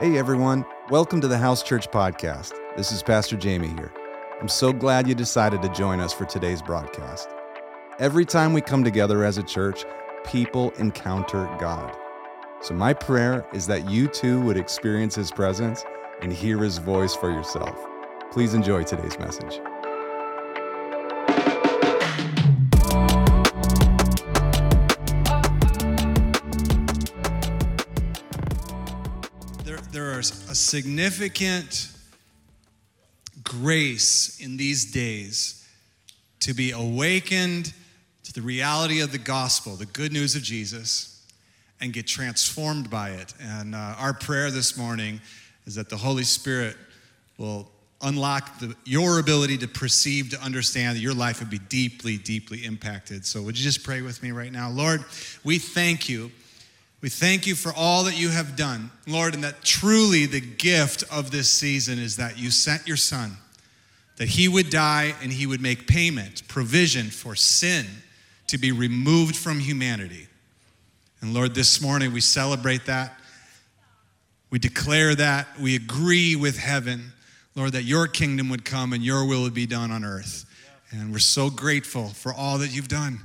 Hey everyone, welcome to the House Church Podcast. This is Pastor Jamey here. I'm so glad you decided to join us for today's broadcast. Every time we come together as a church, people encounter God. So, my prayer is that you too would experience His presence and hear His voice for yourself. Please enjoy today's message. Significant grace in these days to be awakened to the reality of the gospel, the good news of Jesus, and get transformed by it. And uh, our prayer this morning is that the Holy Spirit will unlock the, your ability to perceive, to understand that your life would be deeply, deeply impacted. So, would you just pray with me right now? Lord, we thank you. We thank you for all that you have done, Lord, and that truly the gift of this season is that you sent your son, that he would die and he would make payment, provision for sin to be removed from humanity. And Lord, this morning we celebrate that. We declare that. We agree with heaven, Lord, that your kingdom would come and your will would be done on earth. And we're so grateful for all that you've done.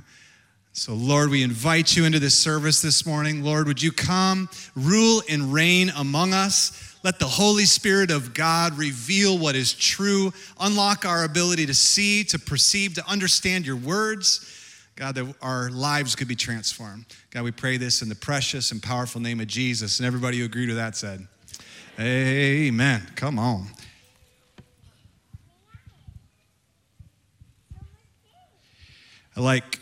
So, Lord, we invite you into this service this morning. Lord, would you come, rule and reign among us? Let the Holy Spirit of God reveal what is true, unlock our ability to see, to perceive, to understand your words. God, that our lives could be transformed. God, we pray this in the precious and powerful name of Jesus. And everybody who agreed to that said, Amen. Come on. I like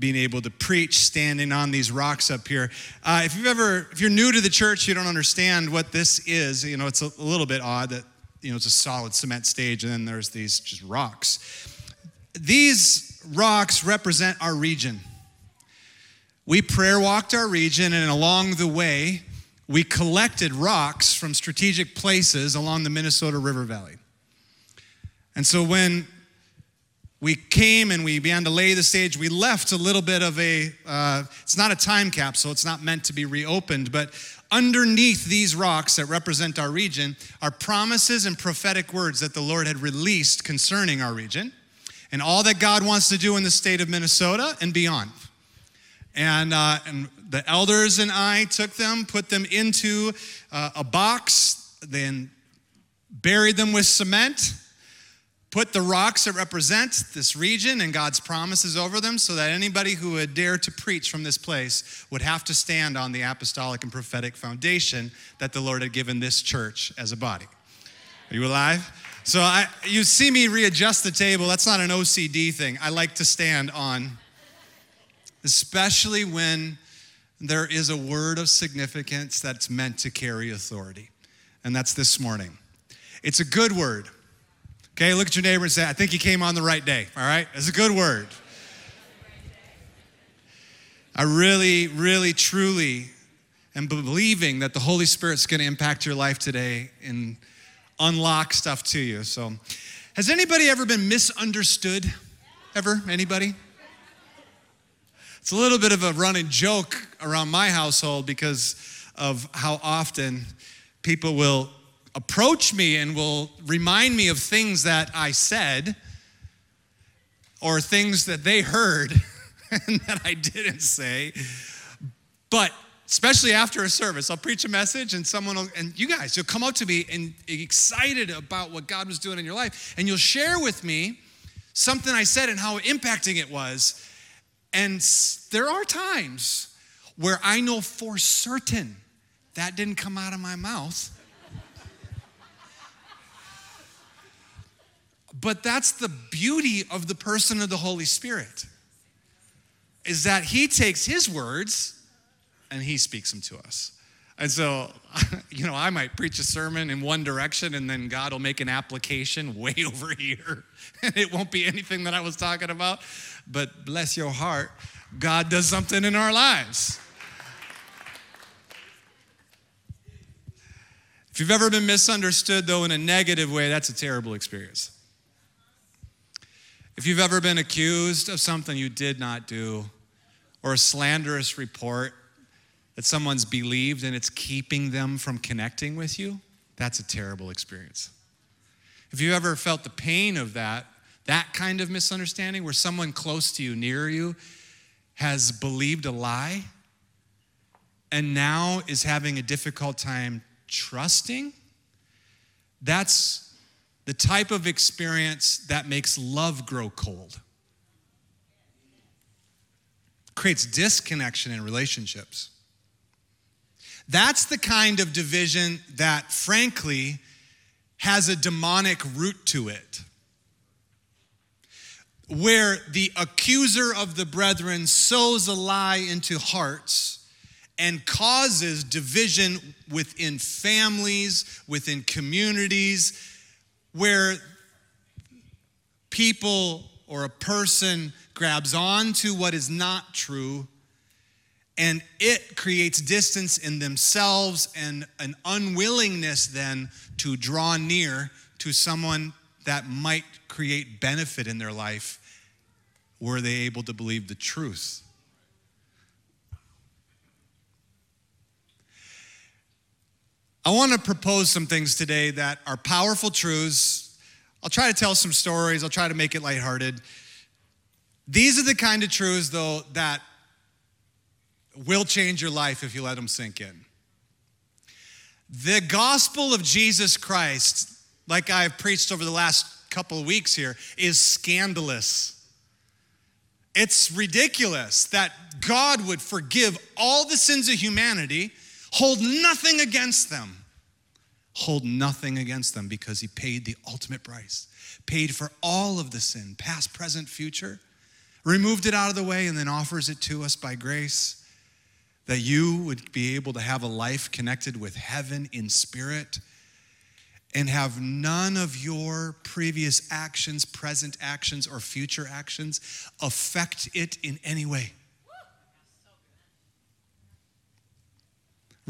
being able to preach standing on these rocks up here. Uh, if you've ever, if you're new to the church, you don't understand what this is. You know, it's a, little bit odd that you know it's a solid cement stage, and then there's these just rocks. These rocks represent our region. We prayer walked our region, and along the way, we collected rocks from strategic places along the Minnesota River Valley. And so when we came and we began to lay the stage. We left a little bit of a, uh, it's not a time capsule, it's not meant to be reopened, but underneath these rocks that represent our region are promises and prophetic words that the Lord had released concerning our region and all that God wants to do in the state of Minnesota and beyond. And, uh, and the elders and I took them, put them into uh, a box, then buried them with cement put the rocks that represent this region and God's promises over them so that anybody who would dare to preach from this place would have to stand on the apostolic and prophetic foundation that the Lord had given this church as a body. Are you alive? So I, you see me readjust the table. That's not an OCD thing. I like to stand on, especially when there is a word of significance that's meant to carry authority. And that's this morning. It's a good word. Okay, look at your neighbor and say, I think you came on the right day. All right? It's a good word. I really, really, truly am believing that the Holy Spirit's going to impact your life today and unlock stuff to you. So, has anybody ever been misunderstood? Ever? Anybody? It's a little bit of a running joke around my household because of how often people will approach me and will remind me of things that I said or things that they heard and that I didn't say. But especially after a service, I'll preach a message and someone will, and you guys, you'll come up to me and excited about what God was doing in your life, and you'll share with me something I said and how impacting it was. And there are times where I know for certain that didn't come out of my mouth. But that's the beauty of the person of the Holy Spirit is that he takes his words and he speaks them to us. And so, you know, I might preach a sermon in one direction and then God will make an application way over here. And it won't be anything that I was talking about. But bless your heart, God does something in our lives. If you've ever been misunderstood, though, in a negative way, that's a terrible experience. If you've ever been accused of something you did not do, or a slanderous report, that someone's believed and it's keeping them from connecting with you, that's a terrible experience. Have you ever felt the pain of that, that kind of misunderstanding where someone close to you, near you, has believed a lie and now is having a difficult time trusting? That's the type of experience that makes love grow cold. Creates disconnection in relationships. That's the kind of division that, frankly, has a demonic root to it. Where the accuser of the brethren sows a lie into hearts and causes division within families, within communities, where people or a person grabs on to what is not true and it creates distance in themselves and an unwillingness then to draw near to someone that might create benefit in their life were they able to believe the truth I want to propose some things today that are powerful truths. I'll try to tell some stories, I'll try to make it lighthearted. These are the kind of truths, though, that will change your life if you let them sink in. The gospel of Jesus Christ, like I've preached over the last couple of weeks here, is scandalous. It's ridiculous that God would forgive all the sins of humanity, hold nothing against them. Hold nothing against them because he paid the ultimate price, paid for all of the sin, past, present, future, removed it out of the way, and then offers it to us by grace that you would be able to have a life connected with heaven in spirit and have none of your previous actions, present actions, or future actions affect it in any way.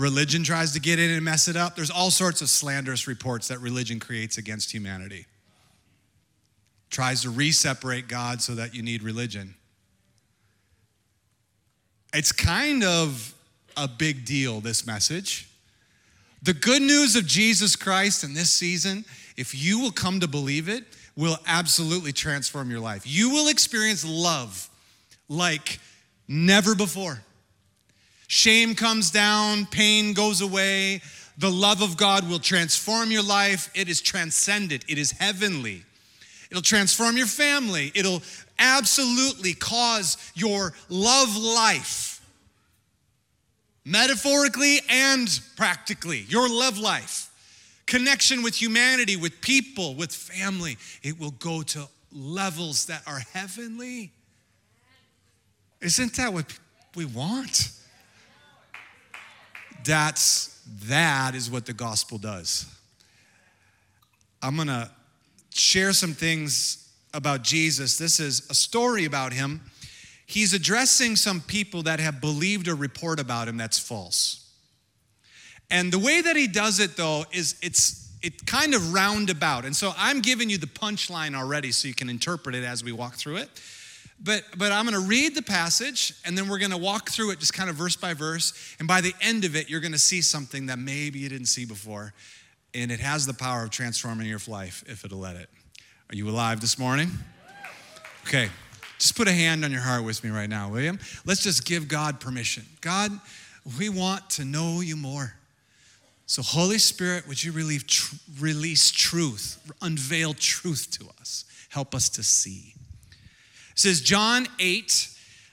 Religion tries to get in and mess it up. There's all sorts of slanderous reports that religion creates against humanity. Tries to re-separate God so that you need religion. It's kind of a big deal, this message. The good news of Jesus Christ in this season, if you will come to believe it, will absolutely transform your life. You will experience love like never before. Shame comes down, pain goes away. The love of God will transform your life. It is transcendent, it is heavenly. It'll transform your family. It'll absolutely cause your love life, metaphorically and practically, your love life, connection with humanity, with people, with family. It will go to levels that are heavenly. Isn't that what we want? That's that is what the gospel does. I'm going to share some things about Jesus. This is a story about him. He's addressing some people that have believed a report about him that's false. And the way that he does it though is it's it kind of roundabout. And so I'm giving you the punchline already so you can interpret it as we walk through it. But, but I'm going to read the passage and then we're going to walk through it just kind of verse by verse. And by the end of it, you're going to see something that maybe you didn't see before. And it has the power of transforming your life if it'll let it. Are you alive this morning? Okay, just put a hand on your heart with me right now, William. Let's just give God permission. God, we want to know you more. So, Holy Spirit, would you tr- release truth, unveil truth to us? Help us to see. Says, John 8.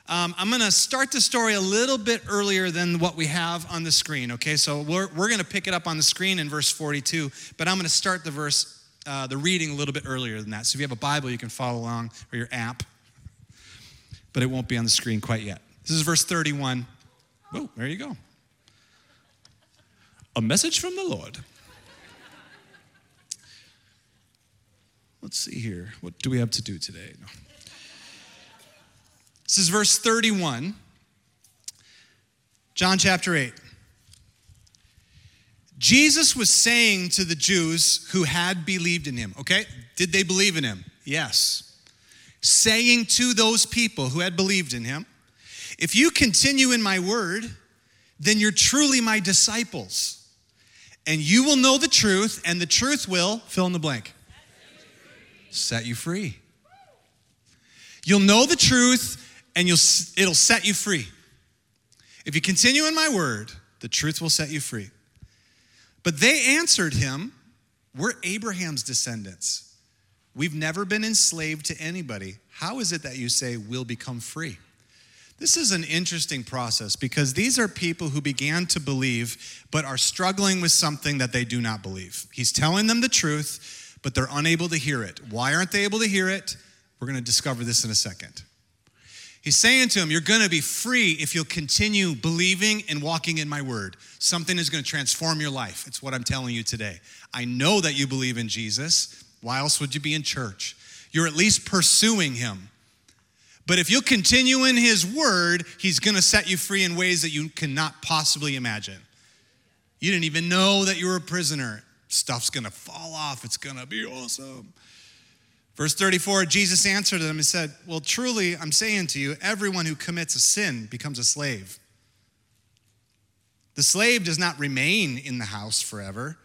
Um, I'm going to start the story a little bit earlier than what we have on the screen, okay? So we're, we're going to pick it up on the screen in verse 42, but I'm going to start the verse uh, the reading a little bit earlier than that. So if you have a Bible, you can follow along or your app, but it won't be on the screen quite yet. This is verse 31. Oh, there you go. A message from the Lord. Let's see here. What do we have to do today? No. This is verse 31, John chapter 8. Jesus was saying to the Jews who had believed in him, okay? Did they believe in him? Yes. Saying to those people who had believed in him, if you continue in my word, then you're truly my disciples. And you will know the truth, and the truth will fill in the blank. Set you free. You'll know the truth, and you'll, it'll set you free. If you continue in my word, the truth will set you free. But they answered him, We're Abraham's descendants. We've never been enslaved to anybody. How is it that you say we'll become free? This is an interesting process because these are people who began to believe but are struggling with something that they do not believe. He's telling them the truth, but they're unable to hear it. Why aren't they able to hear it? We're going to discover this in a second. He's saying to him, You're going to be free if you'll continue believing and walking in my word. Something is going to transform your life. It's what I'm telling you today. I know that you believe in Jesus. Why else would you be in church? You're at least pursuing him. But if you'll continue in his word, he's going to set you free in ways that you cannot possibly imagine. You didn't even know that you were a prisoner. Stuff's going to fall off. It's going to be awesome. Verse 34 Jesus answered them and said, Well, truly, I'm saying to you, everyone who commits a sin becomes a slave. The slave does not remain in the house forever,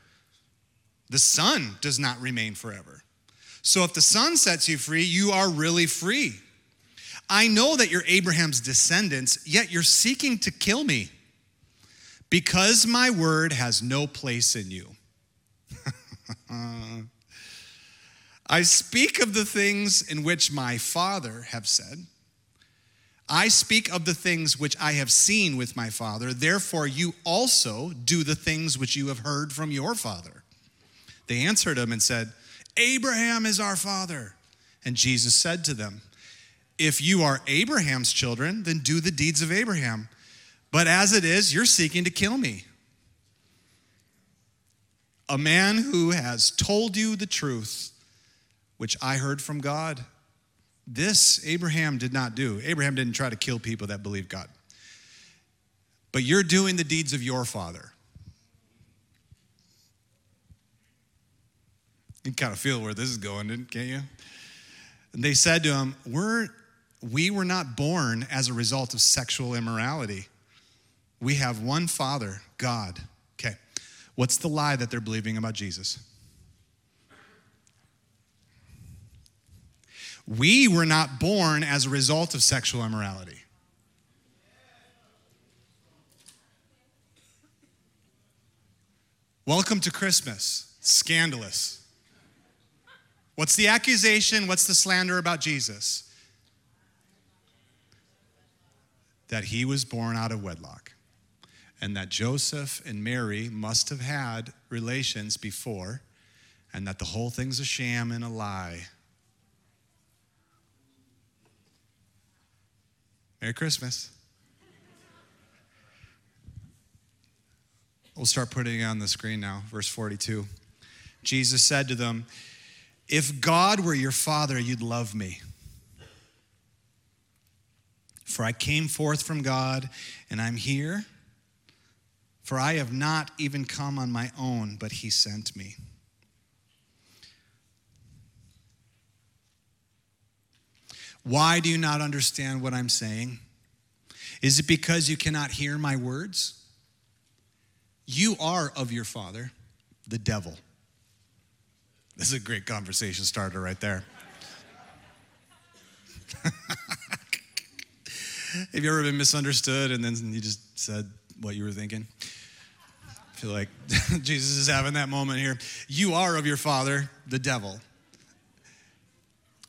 the son does not remain forever. So if the son sets you free, you are really free. I know that you're Abraham's descendants, yet you're seeking to kill me because my word has no place in you. I speak of the things in which my father have said. I speak of the things which I have seen with my father. Therefore, you also do the things which you have heard from your father. They answered him and said, Abraham is our father. And Jesus said to them, if you are Abraham's children, then do the deeds of Abraham. But as it is, you're seeking to kill me. A man who has told you the truth, which I heard from God. This Abraham did not do. Abraham didn't try to kill people that believe God. But you're doing the deeds of your father. You kind of feel where this is going, can't you? And they said to him, We're we were not born as a result of sexual immorality. We have one Father, God. Okay, what's the lie that they're believing about Jesus? We were not born as a result of sexual immorality. Welcome to Christmas. Scandalous. What's the accusation? What's the slander about Jesus? that he was born out of wedlock and that Joseph and Mary must have had relations before and that the whole thing's a sham and a lie. Merry Christmas. We'll start putting it on the screen now, verse 42. Jesus said to them, If God were your father, you'd love me for I came forth from God, and I'm here. For I have not even come on my own, but He sent me. Why do you not understand what I'm saying? Is it because you cannot hear my words? You are of your father, the devil. This is a great conversation starter right there. Have you ever been misunderstood and then you just said what you were thinking? I feel like Jesus is having that moment here. You are of your father, the devil.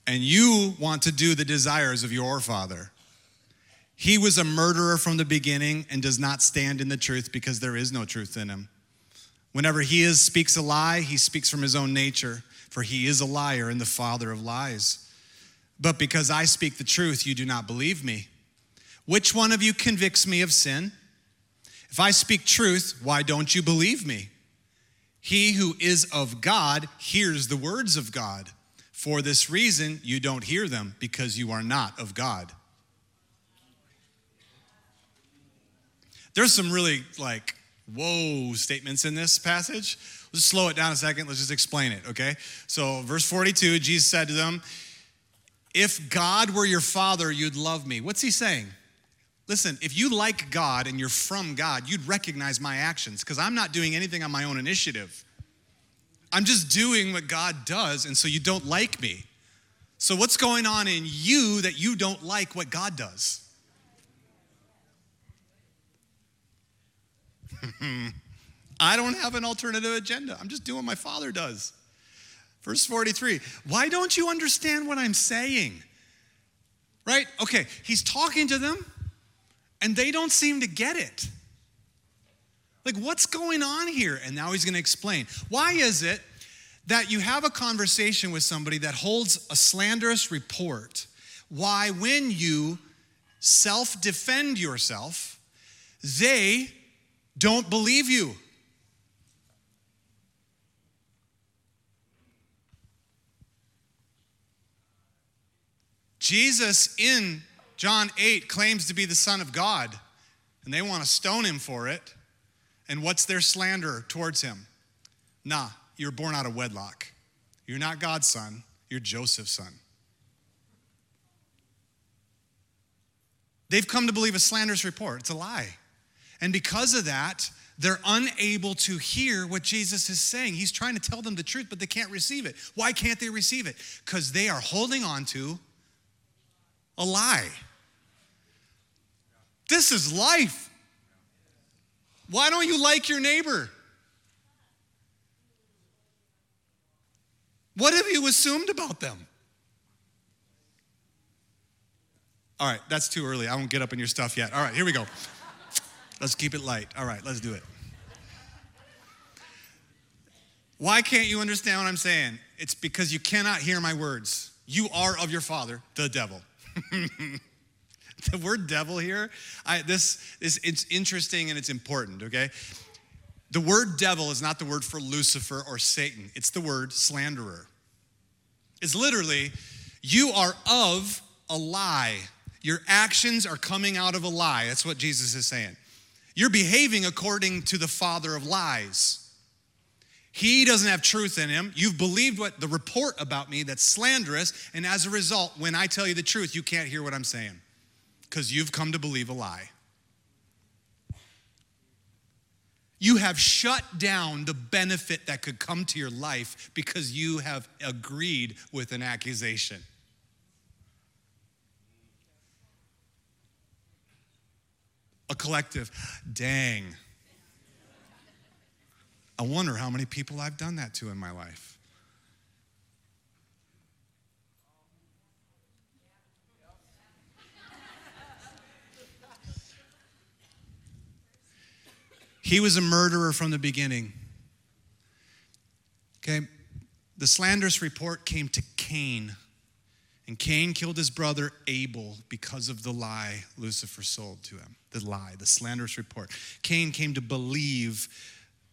And you want to do the desires of your father. He was a murderer from the beginning and does not stand in the truth because there is no truth in him. Whenever he is speaks a lie, he speaks from his own nature, for he is a liar and the father of lies. But because I speak the truth, you do not believe me. Which one of you convicts me of sin? If I speak truth, why don't you believe me? He who is of God hears the words of God. For this reason, you don't hear them because you are not of God. There's some really like, whoa statements in this passage. Let's slow it down a second. Let's just explain it, okay? So, verse 42, Jesus said to them, If God were your father, you'd love me. What's he saying? Listen, if you like God and you're from God, you'd recognize my actions because I'm not doing anything on my own initiative. I'm just doing what God does, and so you don't like me. So, what's going on in you that you don't like what God does? I don't have an alternative agenda. I'm just doing what my Father does. Verse 43 Why don't you understand what I'm saying? Right? Okay, he's talking to them and they don't seem to get it. Like, what's going on here? And now he's going to explain. Why is it that you have a conversation with somebody that holds a slanderous report? Why, when you self defend yourself, they don't believe you? Jesus in John 8 claims to be the Son of God, and they want to stone him for it. And what's their slander towards him? Nah, you're born out of wedlock. You're not God's son, you're Joseph's son. They've come to believe a slanderous report. It's a lie. And because of that, they're unable to hear what Jesus is saying. He's trying to tell them the truth, but they can't receive it. Why can't they receive it? Because they are holding on to a lie. This is life. Why don't you like your neighbor? What have you assumed about them? All right, that's too early. I won't get up in your stuff yet. All right, here we go. Let's keep it light. All right, let's do it. Why can't you understand what I'm saying? It's because you cannot hear my words. You are of your father, the devil. the word devil here, I, this is it's interesting and it's important, okay? The word devil is not the word for Lucifer or Satan, it's the word slanderer. It's literally, you are of a lie. Your actions are coming out of a lie. That's what Jesus is saying. You're behaving according to the father of lies. He doesn't have truth in him. You've believed what the report about me that's slanderous, and as a result, when I tell you the truth, you can't hear what I'm saying because you've come to believe a lie. You have shut down the benefit that could come to your life because you have agreed with an accusation. A collective, dang. I wonder how many people I've done that to in my life. He was a murderer from the beginning. Okay, the slanderous report came to Cain, and Cain killed his brother Abel because of the lie Lucifer sold to him. The lie, the slanderous report. Cain came to believe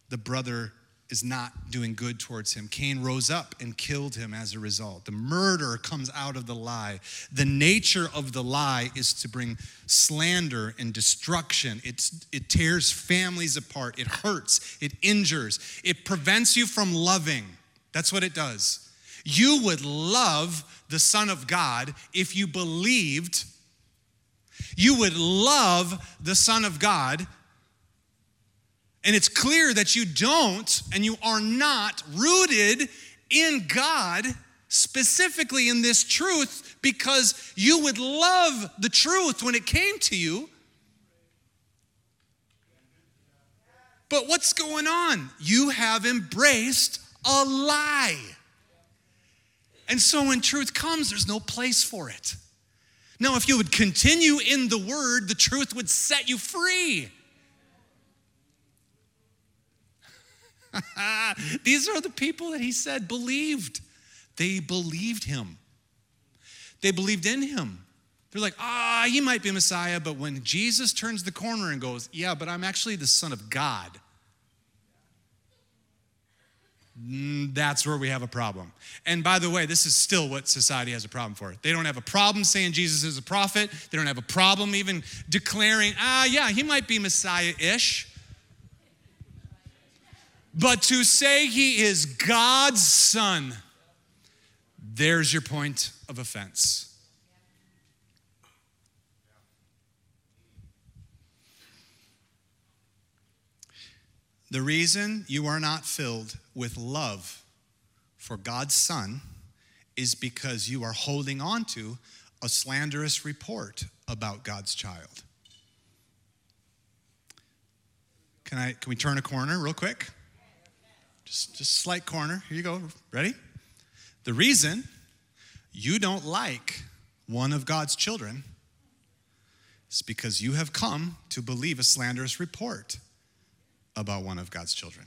the brother is not doing good towards him. Cain rose up and killed him as a result. The murder comes out of the lie. The nature of the lie is to bring slander and destruction. It's, it tears families apart, it hurts, it injures, it prevents you from loving. That's what it does. You would love the Son of God if you believed. You would love the Son of God and it's clear that you don't and you are not rooted in God, specifically in this truth, because you would love the truth when it came to you. But what's going on? You have embraced a lie. And so when truth comes, there's no place for it. Now, if you would continue in the word, the truth would set you free. These are the people that he said believed. They believed him. They believed in him. They're like, ah, he might be Messiah, but when Jesus turns the corner and goes, yeah, but I'm actually the Son of God, mm, that's where we have a problem. And by the way, this is still what society has a problem for. They don't have a problem saying Jesus is a prophet. They don't have a problem even declaring, ah, yeah, he might be Messiah ish. But to say he is God's son, there's your point of offense. The reason you are not filled with love for God's Son is because you are holding on to a slanderous report about God's child. Can, I, can we turn a corner real quick? Just just slight corner. Here you go. Ready? The reason you don't like one of God's children is because you have come to believe a slanderous report about one of God's children.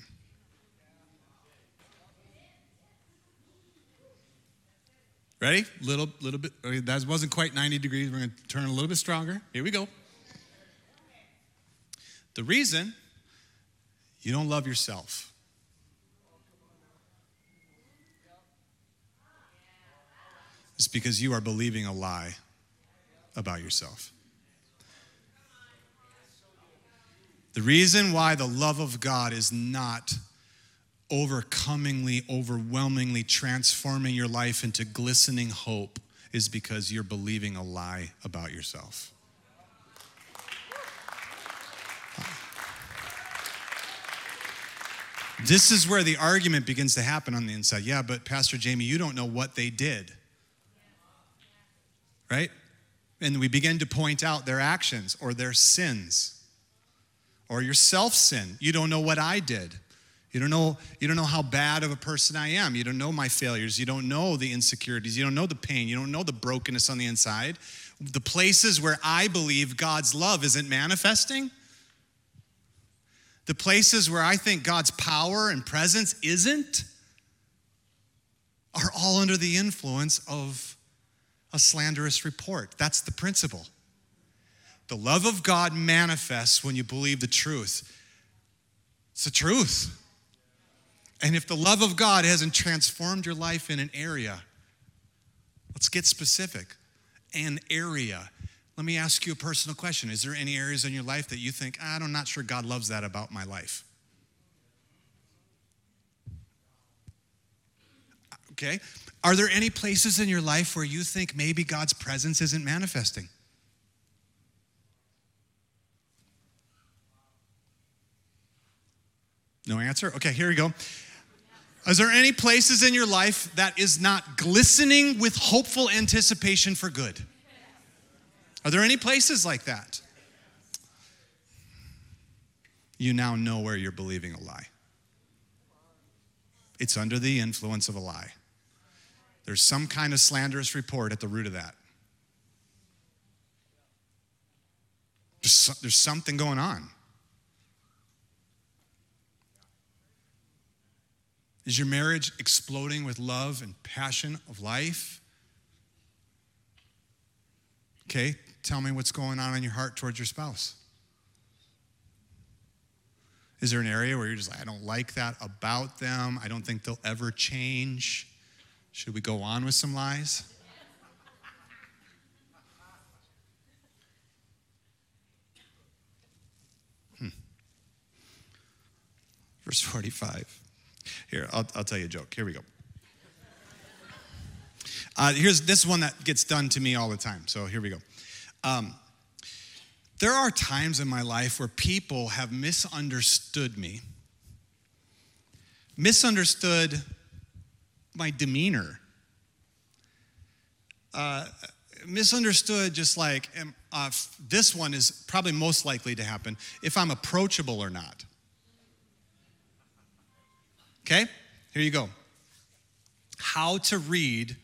Ready? Little, little bit. That wasn't quite 90 degrees. We're going to turn a little bit stronger. Here we go. The reason you don't love yourself is because you are believing a lie about yourself. The reason why the love of God is not overcomingly, overwhelmingly transforming your life into glistening hope is because you're believing a lie about yourself. This is where the argument begins to happen on the inside. Yeah, but Pastor Jamey, you don't know what they did. Right? And we begin to point out their actions or their sins or your self sin. You don't know what I did. You don't know you don't know how bad of a person I am. You don't know my failures. You don't know the insecurities. You don't know the pain. You don't know the brokenness on the inside. The places where I believe God's love isn't manifesting. The places where I think God's power and presence isn't are all under the influence of a slanderous report. That's the principle. The love of God manifests when you believe the truth. It's the truth. And if the love of God hasn't transformed your life in an area, let's get specific. An area. Let me ask you a personal question. Is there any areas in your life that you think, ah, I'm not sure God loves that about my life? Okay. Are there any places in your life where you think maybe God's presence isn't manifesting? No answer? Okay, here we go. Is there any places in your life that is not glistening with hopeful anticipation for good? Are there any places like that? You now know where you're believing a lie. It's under the influence of a lie. There's some kind of slanderous report at the root of that. There's, something going on. Is your marriage exploding with love and passion of life? Okay, tell me what's going on in your heart towards your spouse. Is there an area where you're just like, I don't like that about them? I don't think they'll ever change? Should we go on with some lies? Hmm. Verse 45. Here, I'll, I'll tell you a joke. Here we go. Uh, here's this one that gets done to me all the time. So here we go. Um, there are times in my life where people have misunderstood me, misunderstood my demeanor, uh, misunderstood just like uh, this one is probably most likely to happen if I'm approachable or not. Okay, here you go. How to read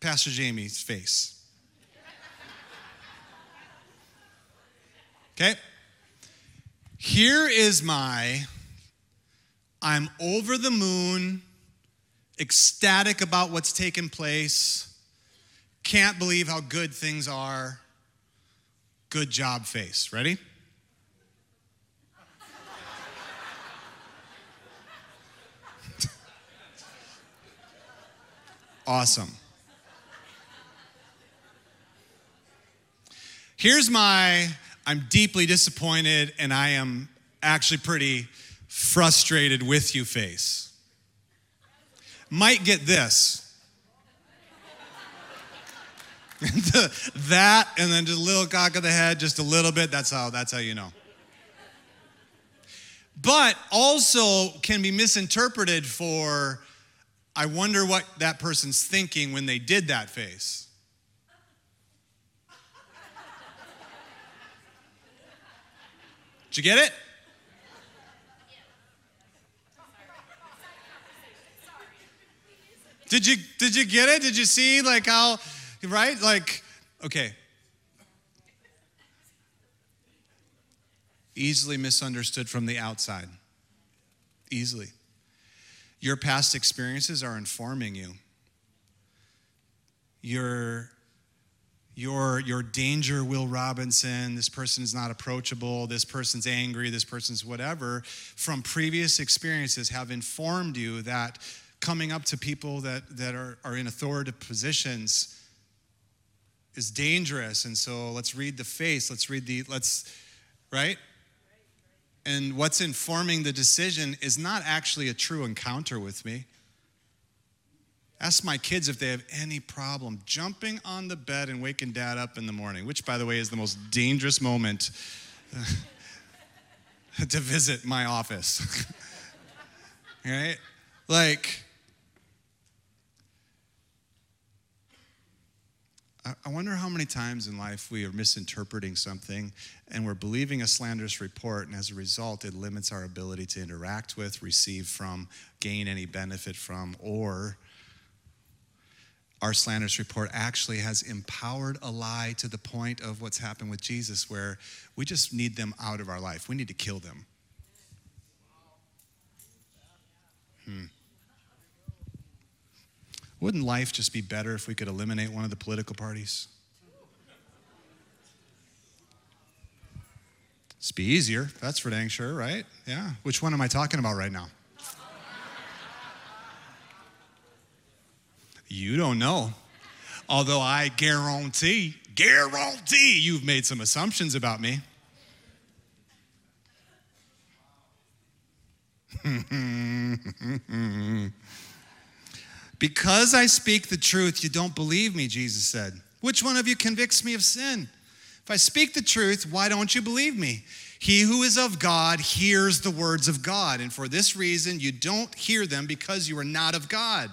Pastor Jamey's face. Okay, here is my I'm over the moon, ecstatic about what's taken place, can't believe how good things are. Good job face. Ready? Awesome. Here's my I'm deeply disappointed and I am actually pretty frustrated with you face. Might get this. that and then just a little cock of the head, just a little bit. That's how that's how you know. but also can be misinterpreted for, I wonder what that person's thinking when they did that face. Did you get it? Did you did you get it? Did you see like how right? Like okay. Easily misunderstood from the outside. Easily. Your past experiences are informing you. Your your your danger will robinson this person is not approachable this person's angry this person's whatever from previous experiences have informed you that coming up to people that, that are, are in authoritative positions is dangerous. And so let's read the face. Let's read the, let's, right? And what's informing the decision is not actually a true encounter with me. Ask my kids if they have any problem jumping on the bed and waking dad up in the morning, which, by the way, is the most dangerous moment to visit my office. right? Like, I wonder how many times in life we are misinterpreting something and we're believing a slanderous report, and as a result, it limits our ability to interact with, receive from, gain any benefit from, or our slanderous report actually has empowered a lie to the point of what's happened with Jesus, where we just need them out of our life. We need to kill them. Hmm. Wouldn't life just be better if we could eliminate one of the political parties? It's be easier, that's for dang sure, right? Yeah. Which one am I talking about right now? You don't know. Although I guarantee, guarantee you've made some assumptions about me. Because I speak the truth, you don't believe me, Jesus said. Which one of you convicts me of sin? If I speak the truth, why don't you believe me? He who is of God hears the words of God, and for this reason you don't hear them because you are not of God.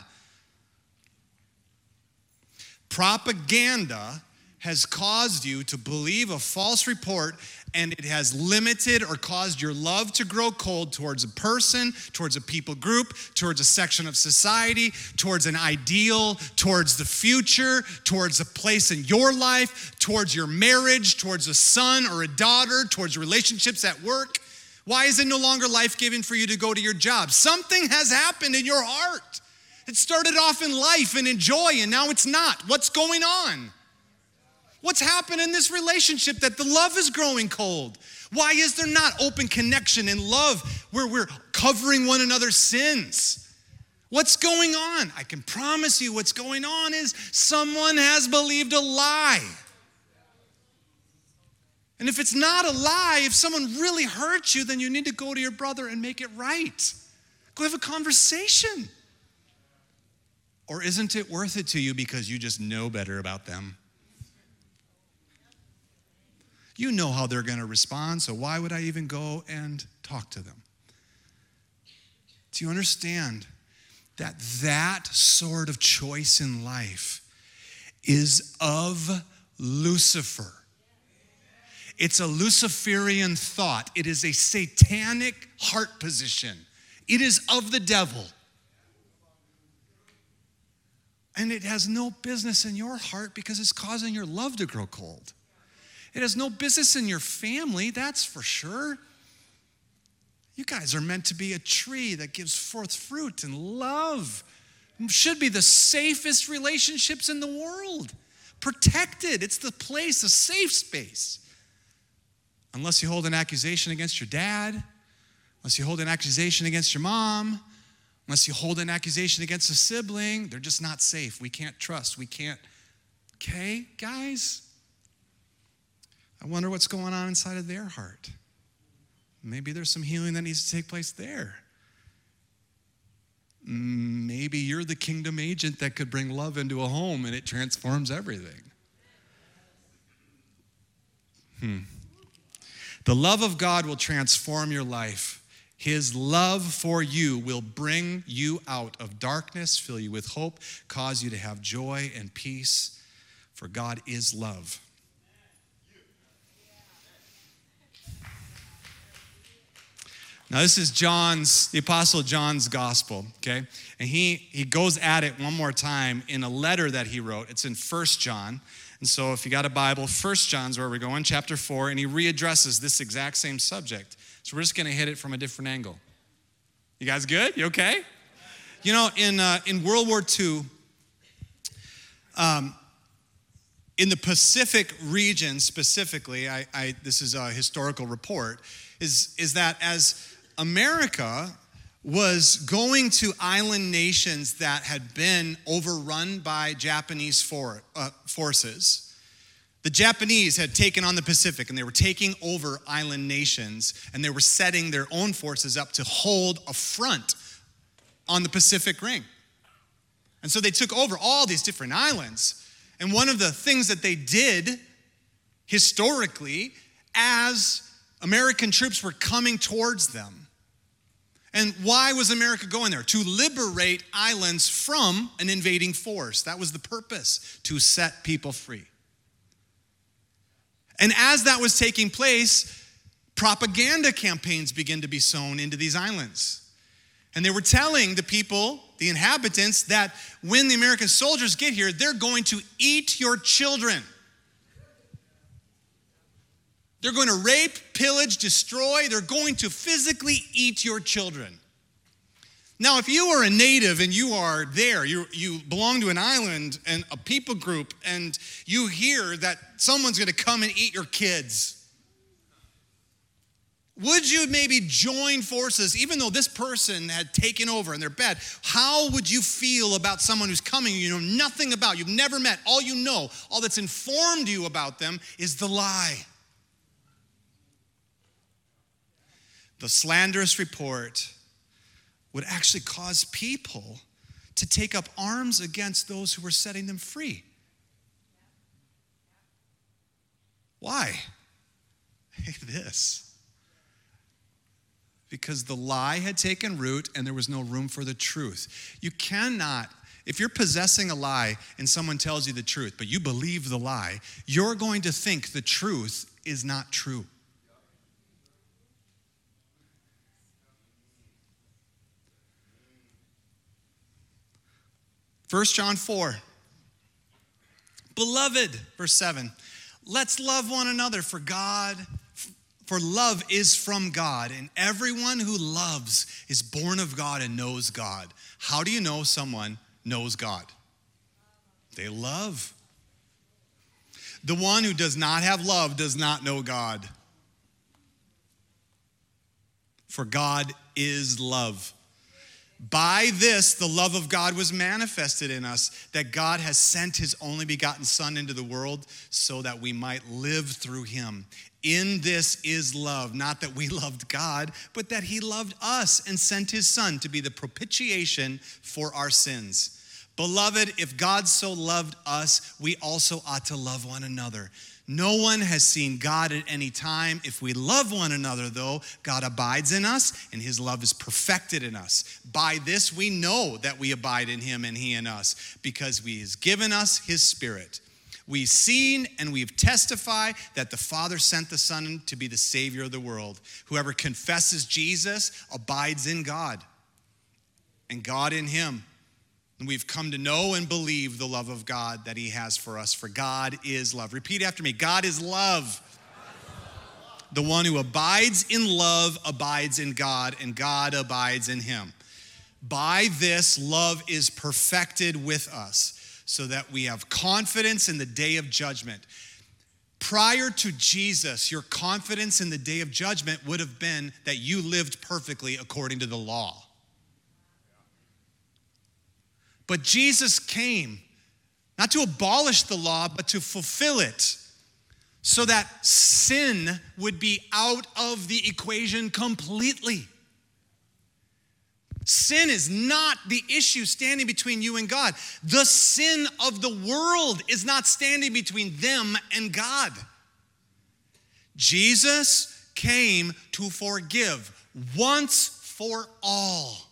Propaganda has caused you to believe a false report and it has limited or caused your love to grow cold towards a person, towards a people group, towards a section of society, towards an ideal, towards the future, towards a place in your life, towards your marriage, towards a son or a daughter, towards relationships at work. Why is it no longer life giving for you to go to your job? Something has happened in your heart. It started off in life and in joy, and now it's not. What's going on? What's happened in this relationship that the love is growing cold? Why is there not open connection and love where we're covering one another's sins? What's going on? I can promise you what's going on is someone has believed a lie. And if it's not a lie, if someone really hurt you, then you need to go to your brother and make it right. Go have a conversation. Or isn't it worth it to you because you just know better about them? You know how they're going to respond, so why would I even go and talk to them? Do you understand that that sort of choice in life is of Lucifer? It's a Luciferian thought. It is a satanic heart position. It is of the devil. And it has no business in your heart because it's causing your love to grow cold. It has no business in your family, that's for sure. You guys are meant to be a tree that gives forth fruit and love. Should be the safest relationships in the world. Protected. It's the place, a safe space. Unless you hold an accusation against your dad, unless you hold an accusation against your mom, unless you hold an accusation against a sibling, they're just not safe. We can't trust. We can't. Okay, guys? I wonder what's going on inside of their heart. Maybe there's some healing that needs to take place there. Maybe you're the kingdom agent that could bring love into a home and it transforms everything. Hmm. The love of God will transform your life His love for you will bring you out of darkness, fill you with hope, cause you to have joy and peace, for God is love. Now, this is John's, the Apostle John's gospel, okay? And he, he goes at it one more time in a letter that he wrote. It's in First John. And so, if you got a Bible, First John's where we're going, chapter 4, and he readdresses this exact same subject. So we're just going to hit it from a different angle. You guys good? You okay? You know, in, uh, in World War II, um, in the Pacific region specifically, I, I, this is a historical report, is, is that as America was going to island nations that had been overrun by Japanese for, uh, forces, the Japanese had taken on the Pacific and they were taking over island nations and they were setting their own forces up to hold a front on the Pacific Ring. And so they took over all these different islands. And one of the things that they did historically as American troops were coming towards them. And why was America going there? To liberate islands from an invading force. That was the purpose, to set people free. And as that was taking place, propaganda campaigns began to be sown into these islands. And they were telling the people, the inhabitants, that when the American soldiers get here, they're going to eat your children. They're going to rape, pillage, destroy. They're going to physically eat your children. Now, if you are a native and you are there, you, you belong to an island and a people group, and you hear that someone's gonna come and eat your kids, would you maybe join forces, even though this person had taken over and they're bad? How would you feel about someone who's coming you know nothing about, you've never met? All you know, all that's informed you about them is the lie. The slanderous report would actually cause people to take up arms against those who were setting them free. Why? this. Because the lie had taken root and there was no room for the truth. You cannot, if you're possessing a lie and someone tells you the truth, but you believe the lie, you're going to think the truth is not true. 1 John 4. Beloved, verse 7, let's love one another for God, for love is from God, and everyone who loves is born of God and knows God. How do you know someone knows God? They love. The one who does not have love does not know God. For God is love. By this, the love of God was manifested in us, that God has sent his only begotten Son into the world so that we might live through him. In this is love, not that we loved God, but that he loved us and sent his Son to be the propitiation for our sins. Beloved, if God so loved us, we also ought to love one another. No one has seen God at any time. If we love one another, though, God abides in us and his love is perfected in us. By this we know that we abide in him and he in us, because he has given us his spirit. We've seen and we've testified that the Father sent the Son to be the Savior of the world. Whoever confesses Jesus abides in God, and God in him. And we've come to know and believe the love of God that He has for us, for God is love. Repeat after me God is love. The one who abides in love abides in God, and God abides in him. By this, love is perfected with us, so that we have confidence in the day of judgment. Prior to Jesus, your confidence in the day of judgment would have been that you lived perfectly according to the law. But Jesus came not to abolish the law, but to fulfill it so that sin would be out of the equation completely. Sin is not the issue standing between you and God. The sin of the world is not standing between them and God. Jesus came to forgive once for all.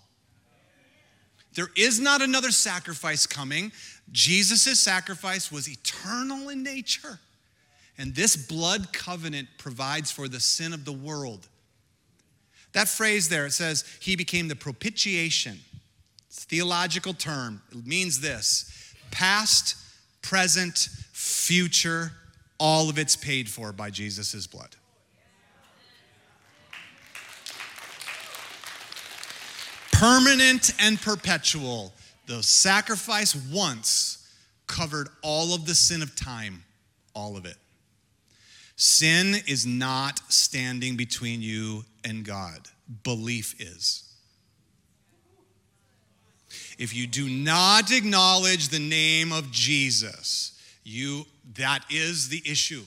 There is not another sacrifice coming. Jesus' sacrifice was eternal in nature. And this blood covenant provides for the sin of the world. That phrase there, it says, He became the propitiation. It's theological term. It means this past, present, future, all of it's paid for by Jesus' blood. Permanent and perpetual. The sacrifice once covered all of the sin of time, all of it. Sin is not standing between you and God, belief is. If you do not acknowledge the name of Jesus, you that is the issue.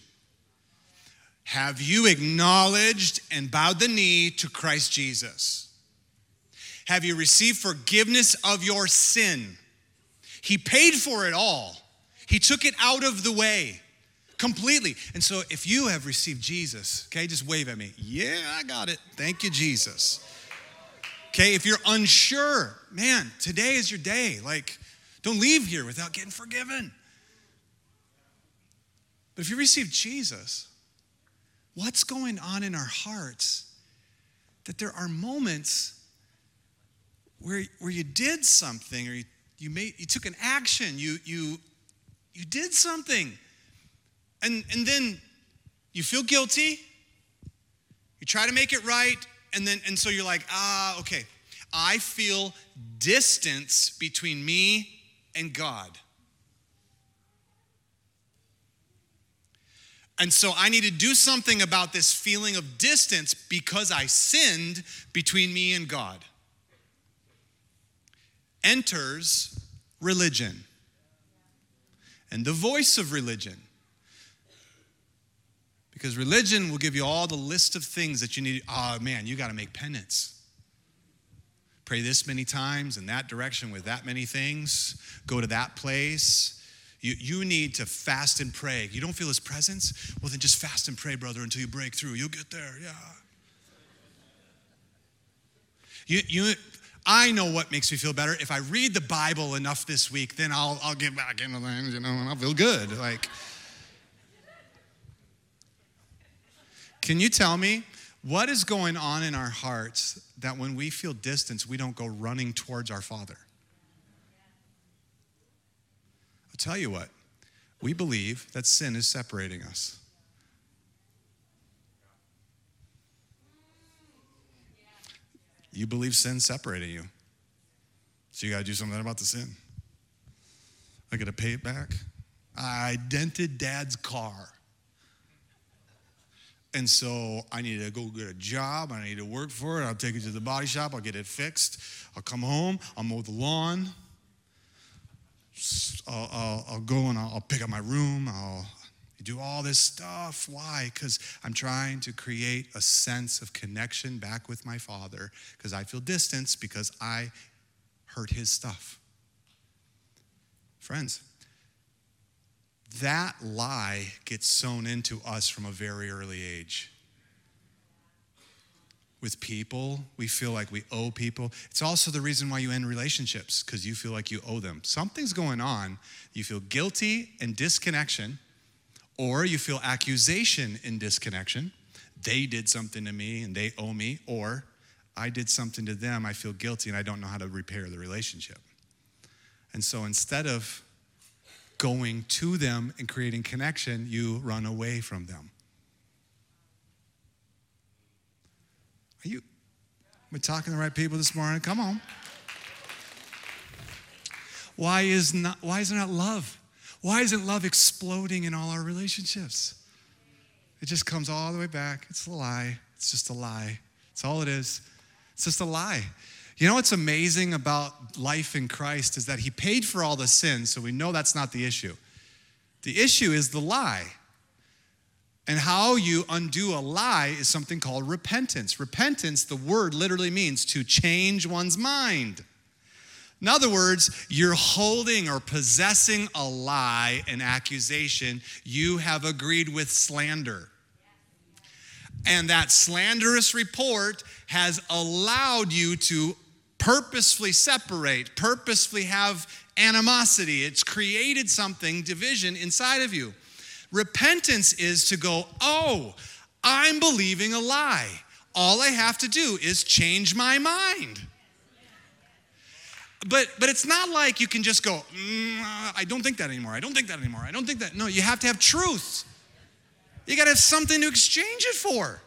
Have you acknowledged and bowed the knee to Christ Jesus? Have you received forgiveness of your sin? He paid for it all. He took it out of the way completely. And so if you have received Jesus, okay, just wave at me. Yeah, I got it. Thank you, Jesus. Okay, if you're unsure, man, today is your day. Like, don't leave here without getting forgiven. But if you receive Jesus, what's going on in our hearts that there are moments where, where you did something or you, you, made, you took an action, you, you, you did something, and, and then you feel guilty, you try to make it right, and then and so you're like, ah, okay, I feel distance between me and God. And so I need to do something about this feeling of distance because I sinned between me and God. Enters religion and the voice of religion. Because religion will give you all the list of things that you need. Oh man, you got to make penance. Pray this many times in that direction with that many things. Go to that place. You, you need to fast and pray. You don't feel his presence? Well, then just fast and pray, brother, until you break through. You'll get there, yeah. You, you, I know what makes me feel better. If I read the Bible enough this week, then I'll, I'll get back into things, you know, and I'll feel good. Like, Can you tell me what is going on in our hearts that when we feel distance, we don't go running towards our Father? I'll tell you what, we believe that sin is separating us. You believe sin separating you. So you got to do something about the sin. I got to pay it back. I dented dad's car. And so I need to go get a job. I need to work for it. I'll take it to the body shop. I'll get it fixed. I'll come home. I'll mow the lawn. I'll, I'll, I'll go and I'll, I'll pick up my room. I'll do all this stuff. Why? Because I'm trying to create a sense of connection back with my father because I feel distance because I hurt his stuff. Friends, that lie gets sown into us from a very early age. With people, we feel like we owe people. It's also the reason why you end relationships, because you feel like you owe them. Something's going on. You feel guilty and disconnection, or you feel accusation and disconnection. They did something to me and they owe me, or I did something to them, I feel guilty and I don't know how to repair the relationship. And so instead of going to them and creating connection, you run away from them. Are you, am I talking to the right people this morning? Come on. Why, is not, why isn't love? Why isn't love exploding in all our relationships? It just comes all the way back. It's a lie. It's just a lie. It's all it is. It's just a lie. You know what's amazing about life in Christ is that He paid for all the sins, so we know that's not the issue. The issue is the lie. And how you undo a lie is something called repentance. Repentance, the word literally means to change one's mind. In other words, you're holding or possessing a lie, an accusation. You have agreed with slander. And that slanderous report has allowed you to purposefully separate, purposefully have animosity. It's created something, division inside of you. Repentance is to go, oh, I'm believing a lie. All I have to do is change my mind. But, but it's not like you can just go, mm, I don't think that anymore. I don't think that anymore. I don't think that. No, you have to have truth. You got to have something to exchange it for.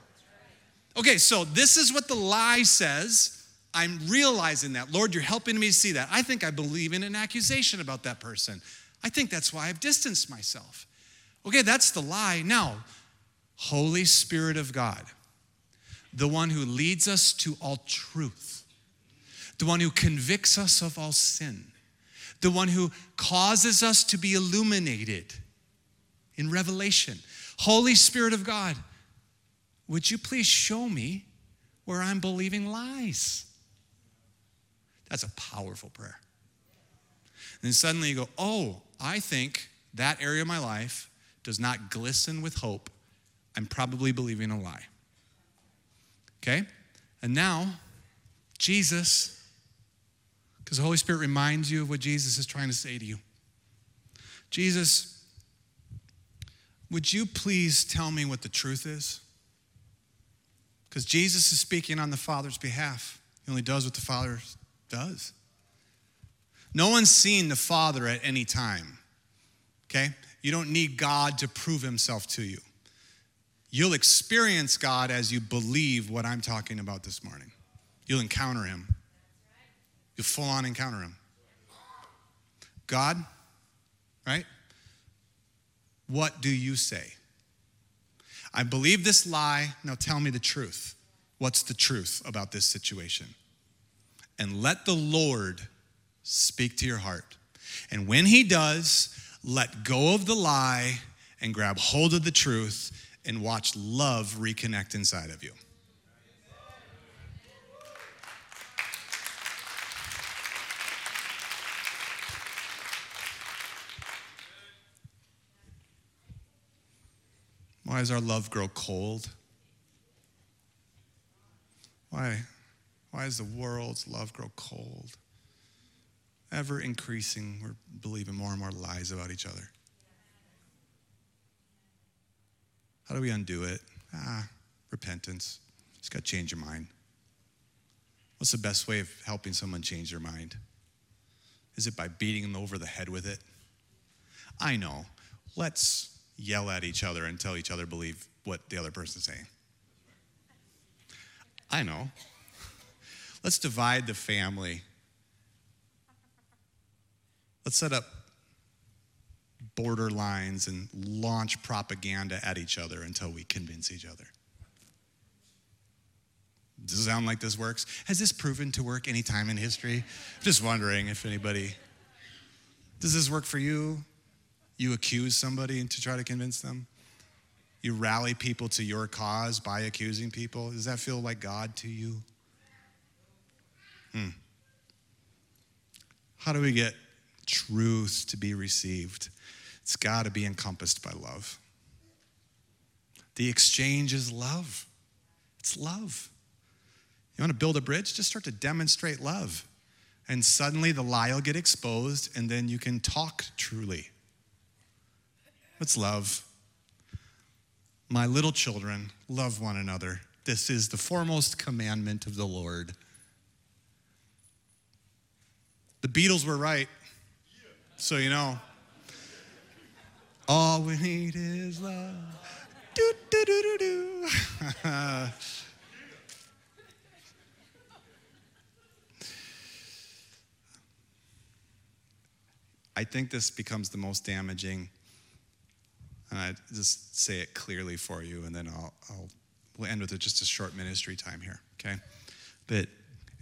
Okay, so this is what the lie says. I'm realizing that. Lord, you're helping me see that. I think I believe in an accusation about that person. I think that's why I've distanced myself. Okay, that's the lie. Now, Holy Spirit of God, the one who leads us to all truth, the one who convicts us of all sin, the one who causes us to be illuminated in revelation. Holy Spirit of God, would you please show me where I'm believing lies? That's a powerful prayer. And then suddenly you go, oh, I think that area of my life does not glisten with hope. I'm probably believing a lie. Okay? And now, Jesus, because the Holy Spirit reminds you of what Jesus is trying to say to you. Jesus, would you please tell me what the truth is? Because Jesus is speaking on the Father's behalf. He only does what the Father does. No one's seen the Father at any time, okay? You don't need God to prove himself to you. You'll experience God as you believe what I'm talking about this morning. You'll encounter him. You'll full on encounter him. God, right? What do you say? I believe this lie. Now tell me the truth. What's the truth about this situation? And let the Lord speak to your heart. And when he does, let go of the lie and grab hold of the truth and watch love reconnect inside of you. Why does our love grow cold? Why, why does the world's love grow cold? Ever increasing, we're believing more and more lies about each other. How do we undo it? Ah, repentance. Just got to change your mind. What's the best way of helping someone change their mind? Is it by beating them over the head with it? I know. Let's yell at each other and tell each other believe what the other person's saying. I know. Let's divide the family. Let's set up border lines and launch propaganda at each other until we convince each other. Does it sound like this works? Has this proven to work any time in history? Just wondering if anybody. Does this work for you? You accuse somebody to try to convince them? You rally people to your cause by accusing people? Does that feel like God to you? Hmm. How do we get truth to be received? It's got to be encompassed by love. The exchange is love. It's love. You want to build a bridge? Just start to demonstrate love. And suddenly the lie will get exposed, and then you can talk truly. What's love? My little children, love one another. This is the foremost commandment of the Lord. The Beatles were right. So you know. All we need is love. Do, do, do, do, do. I think this becomes the most damaging. And I just say it clearly for you, and then I'll, I'll we'll end with just a short ministry time here, okay? But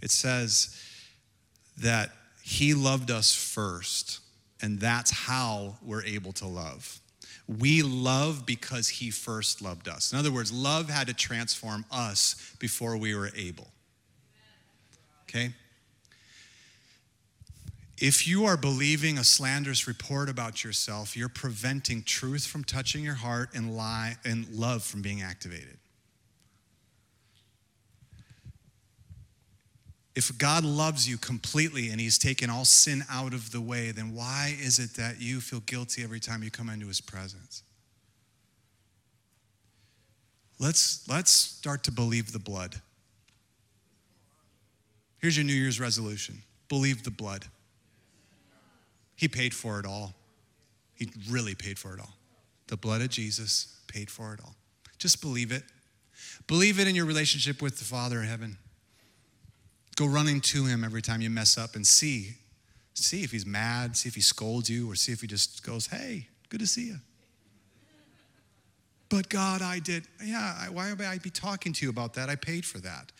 it says that He loved us first and that's how we're able to love. We love because he first loved us. In other words, love had to transform us before we were able. Okay? If you are believing a slanderous report about yourself, you're preventing truth from touching your heart and lie and love from being activated. If God loves you completely and he's taken all sin out of the way, then why is it that you feel guilty every time you come into his presence? Let's let's start to believe the blood. Here's your New Year's resolution. Believe the blood. He paid for it all. He really paid for it all. The blood of Jesus paid for it all. Just believe it. Believe it in your relationship with the Father in heaven. Go running to him every time you mess up and see. See if he's mad, see if he scolds you, or see if he just goes, Hey, good to see you. But God, I did. Yeah, why would I be talking to you about that? I paid for that.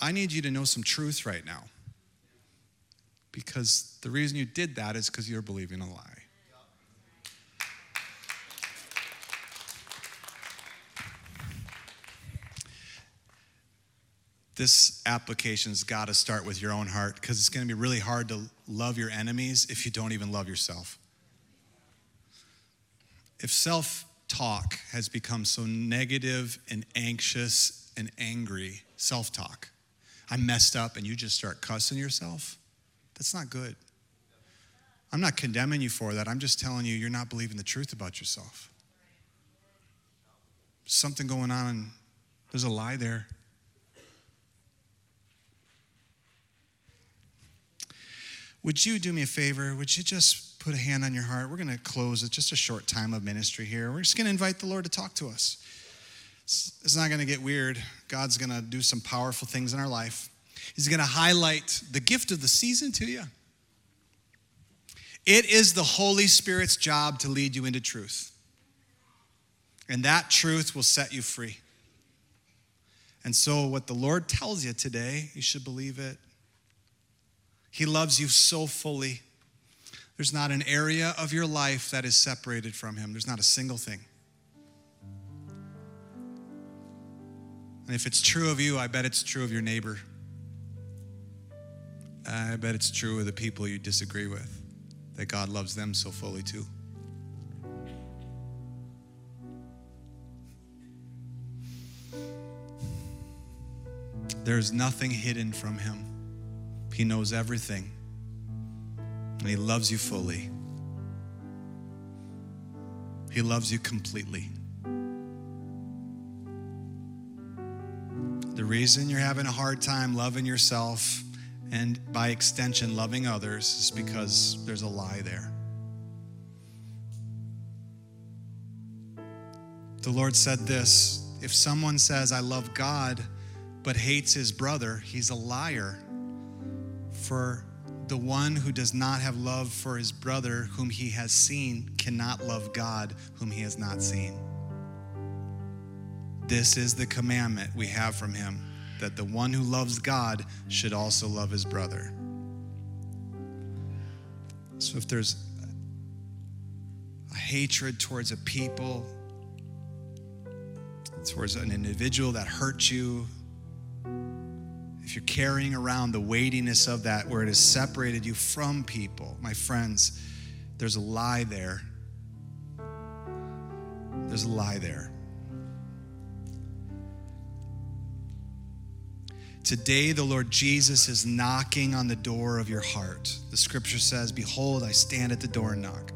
I need you to know some truth right now. Because the reason you did that is because you're believing a lie. this application's got to start with your own heart because it's going to be really hard to love your enemies if you don't even love yourself. If self talk has become so negative and anxious and angry, self talk, I messed up and you just start cussing yourself, that's not good. I'm not condemning you for that. I'm just telling you, you're not believing the truth about yourself. Something going on, there's a lie there. Would you do me a favor? Would you just put a hand on your heart? We're going to close. It's just a short time of ministry here. We're just going to invite the Lord to talk to us. It's not going to get weird. God's going to do some powerful things in our life. He's going to highlight the gift of the season to you. It is the Holy Spirit's job to lead you into truth. And that truth will set you free. And so, what the Lord tells you today, you should believe it he loves you so fully. There's not an area of your life that is separated from Him, there's not a single thing. And if it's true of you, I bet it's true of your neighbor. I bet it's true of the people you disagree with, that God loves them so fully too. There's nothing hidden from Him. He knows everything. And He loves you fully. He loves you completely. The reason you're having a hard time loving yourself and by extension loving others is because there's a lie there. The Lord said this if someone says, I love God, but hates his brother, he's a liar. For the one who does not have love for his brother whom he has seen cannot love God whom he has not seen. This is the commandment we have from him that the one who loves God should also love his brother. So if there's a hatred towards a people, towards an individual that hurt you, if you're carrying around the weightiness of that where it has separated you from people, my friends, there's a lie there. There's a lie there. Today, the Lord Jesus is knocking on the door of your heart. The scripture says, Behold, I stand at the door and knock.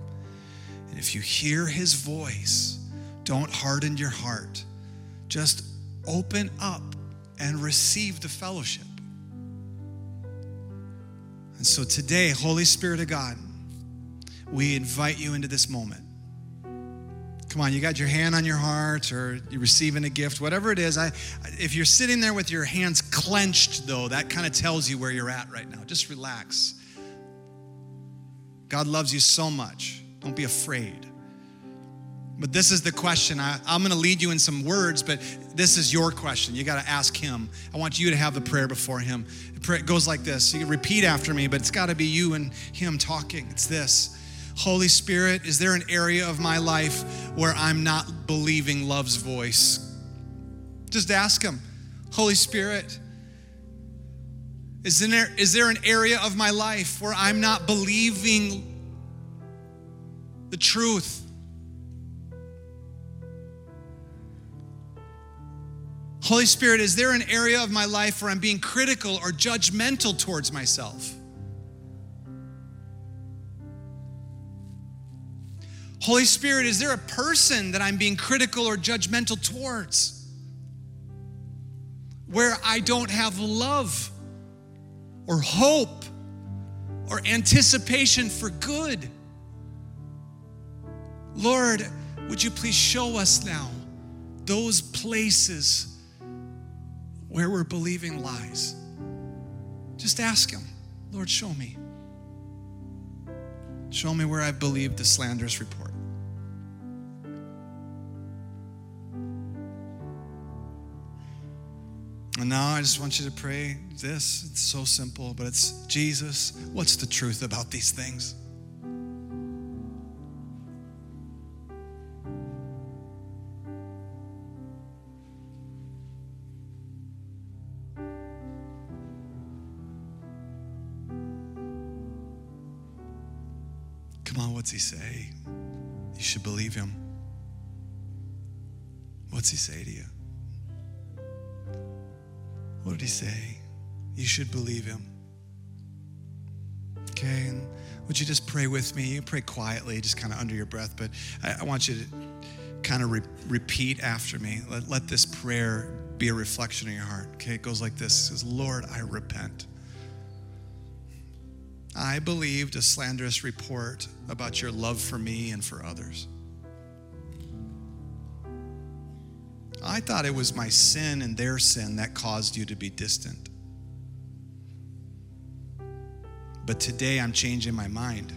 And if you hear his voice, don't harden your heart. Just open up and receive the fellowship. And so today, Holy Spirit of God, we invite you into this moment. Come on, you got your hand on your heart or you're receiving a gift, whatever it is. I, if you're sitting there with your hands clenched, though, that kind of tells you where you're at right now. Just relax. God loves you so much. Don't be afraid. But this is the question. I, am going to lead you in some words, but this is your question. You got to ask Him. I want you to have the prayer before Him. It goes like this. You can repeat after me, but it's got to be you and Him talking. It's this Holy Spirit, is there an area of my life where I'm not believing love's voice? Just ask Him. Holy Spirit, is there, is there an area of my life where I'm not believing the truth? Holy Spirit, is there an area of my life where I'm being critical or judgmental towards myself? Holy Spirit, is there a person that I'm being critical or judgmental towards? Where I don't have love or hope or anticipation for good? Lord, would you please show us now those places where we're believing lies? Just ask Him, Lord, show me. Show me where I've believed the slanderous report. And now I just want you to pray this. It's so simple, but it's Jesus, what's the truth about these things? Come on, what's he say? You should believe him. What's he say to you? What did he say? You should believe him. Okay, and would you just pray with me? You pray quietly, just kind of under your breath, but I, I want you to kind of re- repeat after me. Let, let this prayer be a reflection of your heart. Okay, it goes like this it says, Lord, I repent. I believed a slanderous report about your love for me and for others. I thought it was my sin and their sin that caused you to be distant. But today I'm changing my mind.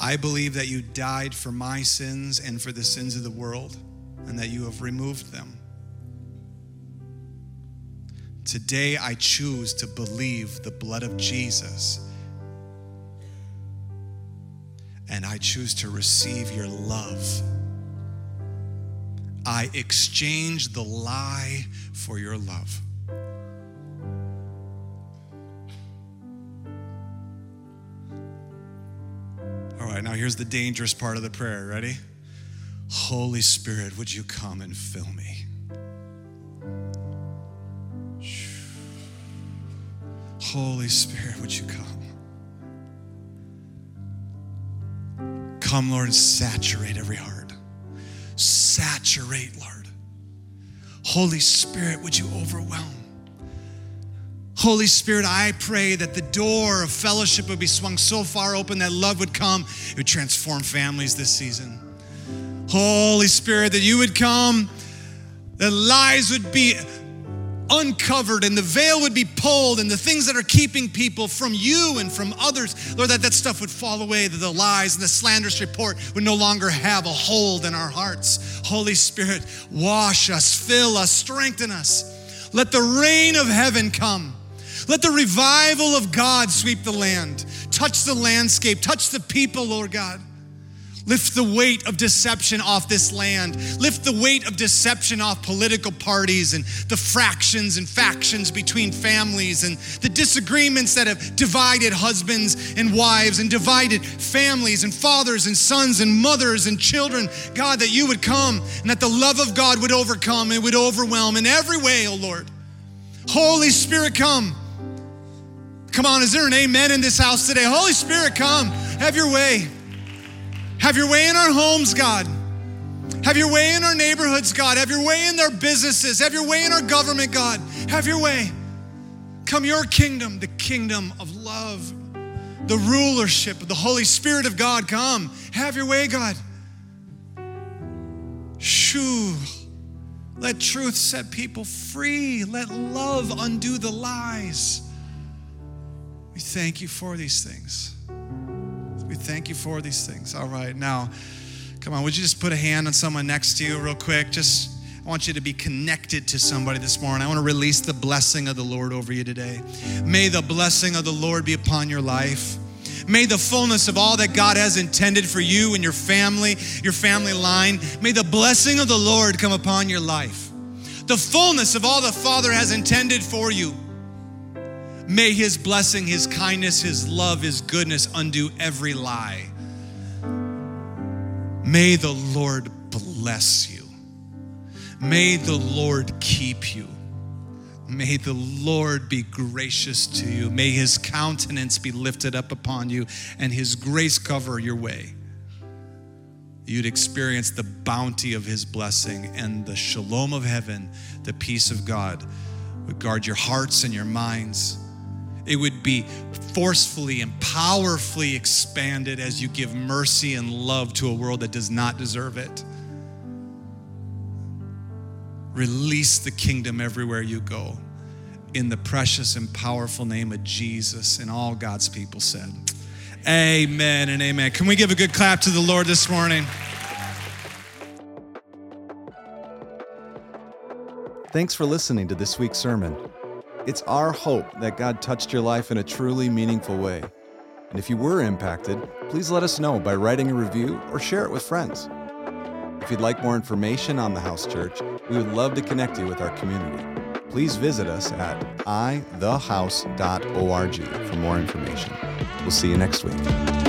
I believe that you died for my sins and for the sins of the world, and that you have removed them. Today I choose to believe the blood of Jesus. And I choose to receive your love. I exchange the lie for your love. All right, now here's the dangerous part of the prayer. Ready? Holy Spirit, would you come and fill me? Holy Spirit, would you come? Come, Lord, and saturate every heart. Saturate, Lord. Holy Spirit, would you overwhelm? Holy Spirit, I pray that the door of fellowship would be swung so far open that love would come. It would transform families this season. Holy Spirit, that you would come, that lies would be uncovered and the veil would be pulled and the things that are keeping people from you and from others, Lord, that that stuff would fall away, that the lies and the slanderous report would no longer have a hold in our hearts. Holy Spirit, wash us, fill us, strengthen us. Let the rain of heaven come. Let the revival of God sweep the land, touch the landscape, touch the people, Lord God. Lift the weight of deception off this land. Lift the weight of deception off political parties and the fractions and factions between families and the disagreements that have divided husbands and wives and divided families and fathers and sons and mothers and children. God, that you would come and that the love of God would overcome and would overwhelm in every way, oh Lord. Holy Spirit, come. Come on, is there an amen in this house today? Holy Spirit, come. Have your way. Have your way in our homes, God. Have your way in our neighborhoods, God. Have your way in their businesses. Have your way in our government, God. Have your way. Come your kingdom, the kingdom of love, the rulership of the Holy Spirit of God. Come. Have your way, God. Shoo. Let truth set people free. Let love undo the lies. We thank you for these things. We thank you for these things. All right, now, come on, would you just put a hand on someone next to you, real quick? Just, I want you to be connected to somebody this morning. I want to release the blessing of the Lord over you today. May the blessing of the Lord be upon your life. May the fullness of all that God has intended for you and your family, your family line, may the blessing of the Lord come upon your life. The fullness of all the Father has intended for you. May his blessing, his kindness, his love, his goodness undo every lie. May the Lord bless you. May the Lord keep you. May the Lord be gracious to you. May his countenance be lifted up upon you and his grace cover your way. You'd experience the bounty of his blessing and the shalom of heaven, the peace of God would guard your hearts and your minds. It would be forcefully and powerfully expanded as you give mercy and love to a world that does not deserve it. Release the kingdom everywhere you go. In the precious and powerful name of Jesus, and all God's people said, Amen and amen. Can we give a good clap to the Lord this morning? Thanks for listening to this week's sermon. It's our hope that God touched your life in a truly meaningful way. And if you were impacted, please let us know by writing a review or share it with friends. If you'd like more information on the House Church, we would love to connect you with our community. Please visit us at ithehouse.org for more information. We'll see you next week.